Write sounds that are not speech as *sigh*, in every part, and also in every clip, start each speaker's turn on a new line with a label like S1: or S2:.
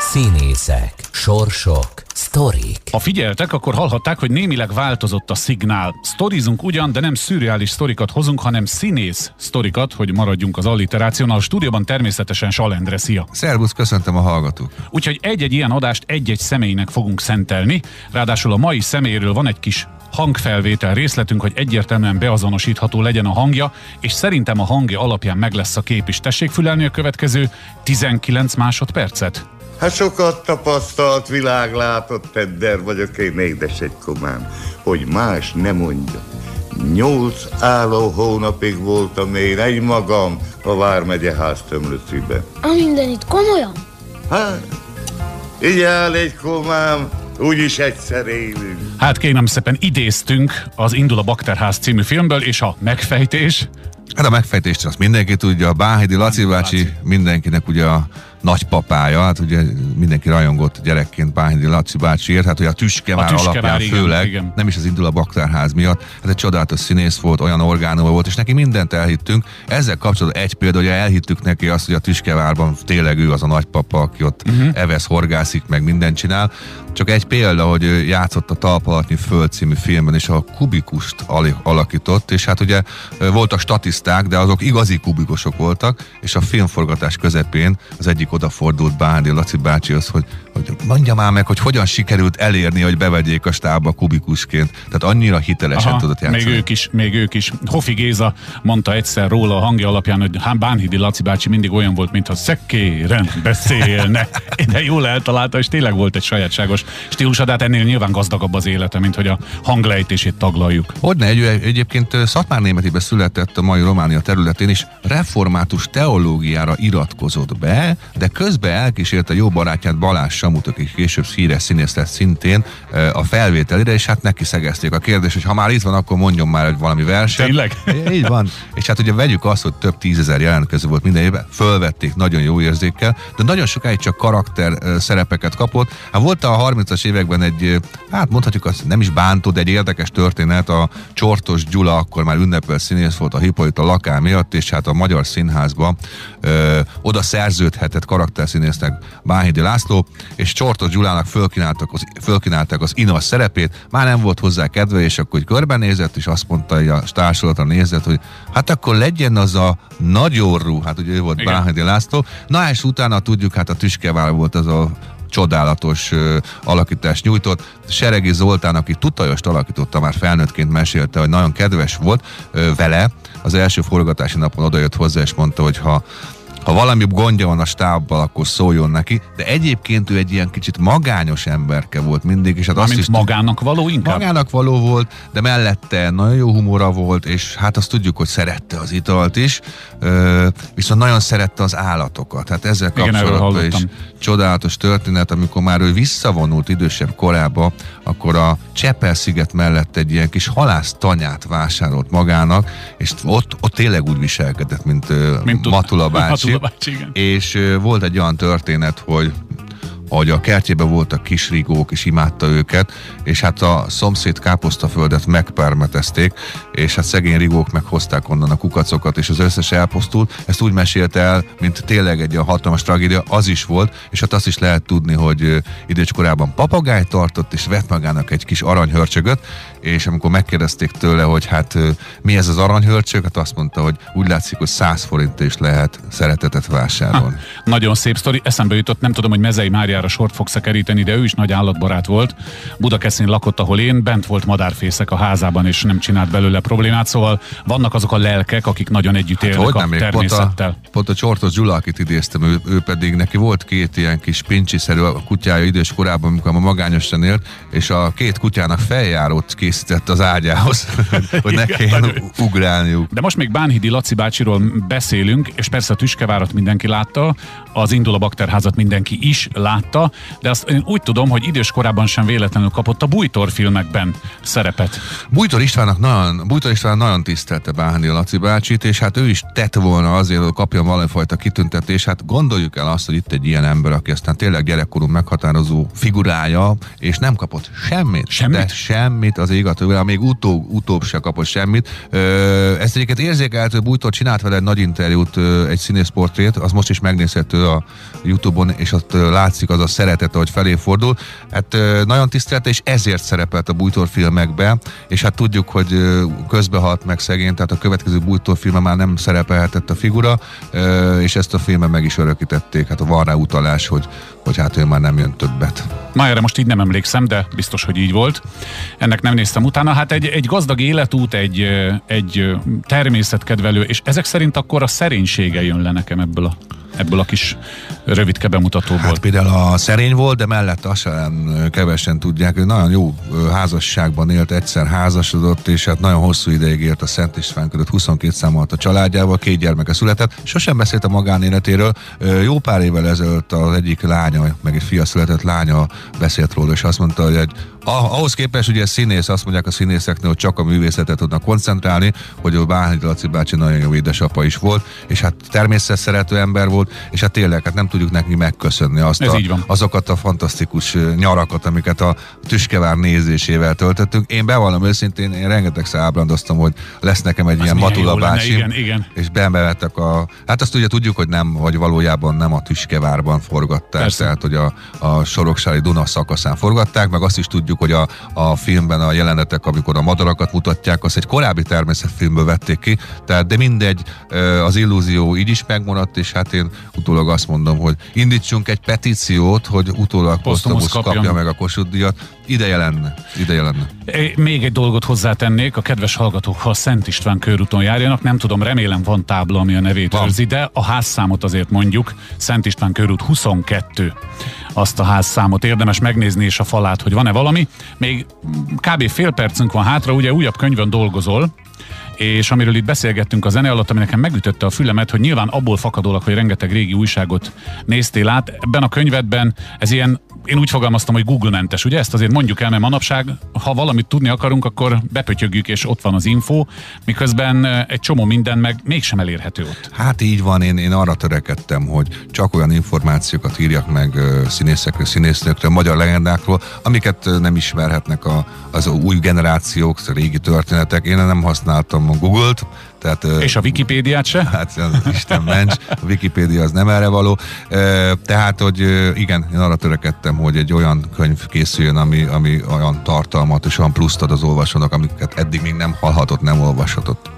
S1: Színészek, sorsok, sztorik.
S2: Ha figyeltek, akkor hallhatták, hogy némileg változott a szignál. Sztorizunk ugyan, de nem szürreális sztorikat hozunk, hanem színész sztorikat, hogy maradjunk az alliterációnál. A stúdióban természetesen Salendre, szia!
S3: Szervusz, köszöntöm a hallgatók.
S2: Úgyhogy egy-egy ilyen adást egy-egy személynek fogunk szentelni. Ráadásul a mai személyről van egy kis hangfelvétel részletünk, hogy egyértelműen beazonosítható legyen a hangja, és szerintem a hangja alapján meg lesz a kép is. Tessék fülelni a következő 19 másodpercet.
S4: Hát sokat tapasztalt, világlátott Tedder vagyok én, édes egy komám, hogy más ne mondja. Nyolc álló hónapig voltam én egy magam a Vármegye háztömlöcibe.
S5: A mindenit komolyan?
S4: Hát, így áll egy komám, úgyis egyszer élünk.
S2: Hát kérem szépen idéztünk az Indul a Bakterház című filmből, és a megfejtés
S3: Hát a megfejtést azt mindenki tudja, a Báhidi Laci bácsi mindenkinek ugye a nagypapája, hát ugye mindenki rajongott gyerekként Báhidi Laci bácsiért, hát hogy a tüskevár, alapján igen, főleg, igen. nem is az indul a baktárház miatt, hát egy csodálatos színész volt, olyan orgánum volt, és neki mindent elhittünk. Ezzel kapcsolatban egy példa, hogy elhittük neki azt, hogy a tüskevárban tényleg ő az a nagypapa, aki ott uh-huh. evesz, horgászik, meg mindent csinál. Csak egy példa, hogy játszott a Talpalatnyi Föld című filmben, és a kubikust alakított, és hát ugye voltak statiszták, de azok igazi kubikusok voltak, és a filmforgatás közepén az egyik odafordult Bándi Laci bácsihoz, hogy, hogy mondja már meg, hogy hogyan sikerült elérni, hogy bevegyék a stábba kubikusként. Tehát annyira hitelesen Aha, tudott játszani.
S2: Még ők is, még ők is. Hofi Géza mondta egyszer róla a hangja alapján, hogy Bánhidi Laci bácsi mindig olyan volt, mintha szekkéren beszélne. *laughs* De jól eltalálta, és tényleg volt egy sajátságos stílusa, de hát ennél nyilván gazdagabb az élete, mint hogy a hanglejtését taglaljuk.
S3: Hogyne, egy, egyébként Szatmár Németibe született a mai Románia területén, és református teológiára iratkozott be, de közben elkísérte jó barátját Balázs Samut, aki később híres színész lett szintén a felvételére, és hát neki szegezték a kérdés, hogy ha már itt van, akkor mondjon már egy valami verset.
S2: Tényleg?
S3: Így van. És hát ugye vegyük azt, hogy több tízezer jelentkező volt minden évben, fölvették nagyon jó érzékkel, de nagyon sokáig csak karakter szerepeket kapott. Hát volt a 30-as években egy, hát mondhatjuk azt, nem is bántó, de egy érdekes történet, a Csortos Gyula akkor már ünnepel színész volt a Hippolyta laká miatt, és hát a Magyar Színházba ö, oda szerződhetett karakterszínésznek Báhidi László, és Csortos Gyulának fölkínáltak az, fölkínáltak az Inas szerepét, már nem volt hozzá kedve, és akkor körbenézett, és azt mondta, hogy a társulatra nézett, hogy hát akkor legyen az a nagy orrú, hát ugye ő volt Báhidi László, na és utána tudjuk, hát a Tüskevál volt az a csodálatos ö, alakítást nyújtott. Seregi Zoltán, aki tutajost alakította, már felnőttként mesélte, hogy nagyon kedves volt ö, vele. Az első forgatási napon odajött hozzá, és mondta, hogy ha ha valami gondja van a stábbal, akkor szóljon neki, de egyébként ő egy ilyen kicsit magányos emberke volt mindig, és hát
S2: azt is magának való inkább?
S3: Magának való volt, de mellette nagyon jó humora volt, és hát azt tudjuk, hogy szerette az italt is, viszont nagyon szerette az állatokat. Hát ezzel kapcsolatban is csodálatos történet, amikor már ő visszavonult idősebb korába, akkor a Csepel-sziget mellett egy ilyen kis halásztanyát vásárolt magának, és ott, ott tényleg úgy viselkedett, mint, mint Matula bácsi. Matula bácsi igen. És volt egy olyan történet, hogy hogy a kertjében voltak kis rigók, és imádta őket, és hát a szomszéd káposztaföldet megpermetezték, és hát szegény rigók meghozták onnan a kukacokat, és az összes elpusztult. Ezt úgy mesélte el, mint tényleg egy a hatalmas tragédia, az is volt, és hát azt is lehet tudni, hogy időskorában papagájt tartott, és vett magának egy kis aranyhörcsögöt, és amikor megkérdezték tőle, hogy hát mi ez az aranyhörcsög, hát azt mondta, hogy úgy látszik, hogy 100 forint is lehet szeretetet vásárolni.
S2: Ha, nagyon szép sztori, eszembe jutott, nem tudom, hogy Mezei Máriára sort fogsz keríteni, de ő is nagy állatbarát volt. Budakeszin lakott, ahol én, bent volt madárfészek a házában, és nem csinált belőle problémát, szóval vannak azok a lelkek, akik nagyon együtt élnek hát, a nem, természettel.
S3: Pont a, pont a Csortos Gyula, akit idéztem, ő, ő pedig neki volt két ilyen kis pincsiszerű kutyája idős korában, amikor a magányosan élt, és a két kutyának feljárót készített az ágyához, *laughs* hogy ne kelljen ugrálniuk.
S2: De most még Bánhidi Laci bácsiról beszélünk, és persze a Tüskevárat mindenki látta, az Indul a Bakterházat mindenki is látta, de azt én úgy tudom, hogy idős korában sem véletlenül kapott a Bújtor filmekben szerepet.
S3: Bújtor Istvánnak nagyon, Bújtor István nagyon tisztelte Bánhidi Laci bácsit, és hát ő is tett volna azért, hogy kapjon valamifajta kitüntetés. Hát gondoljuk el azt, hogy itt egy ilyen ember, aki aztán tényleg gyerekkorú meghatározó figurája, és nem kapott semmit.
S2: Semmit? De
S3: semmit az ég a még utóbb, utóbb se kapott semmit. Ö, ezt egyébként érzékelt, hogy Bújtor csinált vele egy nagy interjút, egy színészportrét, az most is megnézhető a Youtube-on, és ott látszik az a szeretet, ahogy felé fordul. Hát nagyon tisztelte, és ezért szerepelt a bújtorfilmekbe, és hát tudjuk, hogy közbehalt meg szegény, tehát a következő bújtorfilme már nem szerepelhetett a figura, és ezt a filmet meg is örökítették. Hát van rá utalás, hogy, hogy hát ő már nem jön többet.
S2: Na erre most így nem emlékszem, de biztos, hogy így volt. Ennek nem néztem utána. Hát egy, egy gazdag életút, egy, egy természetkedvelő, és ezek szerint akkor a szerénysége jön le nekem ebből a ebből a kis rövidke bemutatóból.
S3: Hát például a szerény volt, de mellett azt sem kevesen tudják, hogy nagyon jó házasságban élt, egyszer házasodott, és hát nagyon hosszú ideig élt a Szent István között, 22 számolt a családjával, két gyermeke született, sosem beszélt a magánéletéről. Jó pár évvel ezelőtt az egyik lánya, meg egy fia született lánya beszélt róla, és azt mondta, hogy egy ahhoz képest ugye színész, azt mondják a színészeknél, hogy csak a művészetet tudnak koncentrálni, hogy a Bánhidi Laci bácsi nagyon jó édesapa is volt, és hát természetszerető ember volt, és hát tényleg hát nem tudjuk neki megköszönni azt a, azokat a fantasztikus nyarakat, amiket a Tüskevár nézésével töltöttünk. Én bevallom őszintén, én rengeteg ábrándoztam, hogy lesz nekem egy Az ilyen Matula bácsi, igen, igen. és bevettek a... Hát azt ugye tudjuk, hogy nem, hogy valójában nem a Tüskevárban forgatták, Persze. tehát hogy a, a Soroksári Duna szakaszán forgatták, meg azt is tudjuk, hogy a, a filmben a jelenetek, amikor a madarakat mutatják, azt egy korábbi természetfilmből vették ki, tehát de mindegy, az illúzió így is megmaradt, és hát én utólag azt mondom, hogy indítsunk egy petíciót, hogy utólag Posztomusz kapja. kapja meg a Kossuth díjat. Ideje lenne, ideje lenne.
S2: Még egy dolgot hozzátennék, a kedves hallgatók, ha a Szent István körúton járjanak, nem tudom, remélem van tábla, ami a nevét van. őrzi, de a házszámot azért mondjuk, Szent István körút 22 azt a házszámot érdemes megnézni, és a falát, hogy van-e valami. Még kb. fél percünk van hátra, ugye újabb könyvön dolgozol, és amiről itt beszélgettünk a zene alatt, ami nekem megütötte a fülemet, hogy nyilván abból fakadólag, hogy rengeteg régi újságot néztél át. Ebben a könyvedben ez ilyen én úgy fogalmaztam, hogy Google-mentes, ugye? Ezt azért mondjuk el, mert manapság, ha valamit tudni akarunk, akkor bepötyögjük, és ott van az info, miközben egy csomó minden meg mégsem elérhető ott.
S3: Hát így van, én, én arra törekedtem, hogy csak olyan információkat írjak meg színészekről, színésznőkről, magyar legendákról, amiket nem ismerhetnek a, az új generációk, a régi történetek. Én nem használtam a Google-t,
S2: tehát, és a Wikipédiát se?
S3: Hát Isten ments, a Wikipédia az nem erre való. Tehát, hogy igen, én arra törekedtem, hogy egy olyan könyv készüljön, ami, ami olyan tartalmat és olyan pluszt ad az olvasónak, amiket eddig még nem hallhatott, nem olvashatott.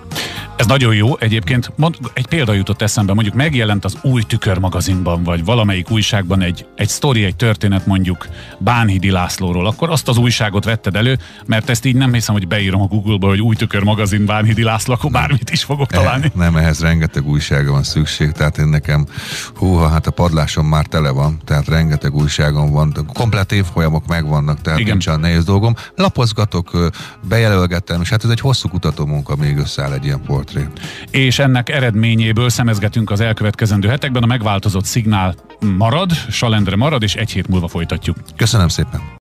S2: Ez nagyon jó. Egyébként mond, egy példa jutott eszembe, mondjuk megjelent az új tükörmagazinban, vagy valamelyik újságban egy, egy sztori, egy történet mondjuk Bánhidi Lászlóról, akkor azt az újságot vetted elő, mert ezt így nem hiszem, hogy beírom a Google-ba, hogy új tükörmagazin Bánhidi László, akkor bármit is fogok találni.
S3: E, nem, ehhez rengeteg újsága van szükség, tehát én nekem, húha, hát a padlásom már tele van, tehát rengeteg újságom van, komplet évfolyamok megvannak, tehát Igen. nincs olyan nehéz dolgom. Lapozgatok, bejelölgetem, és hát ez egy hosszú kutatómunka még összeáll egy ilyen port portré.
S2: És ennek eredményéből szemezgetünk az elkövetkezendő hetekben. A megváltozott szignál marad, salendre marad, és egy hét múlva folytatjuk.
S3: Köszönöm szépen!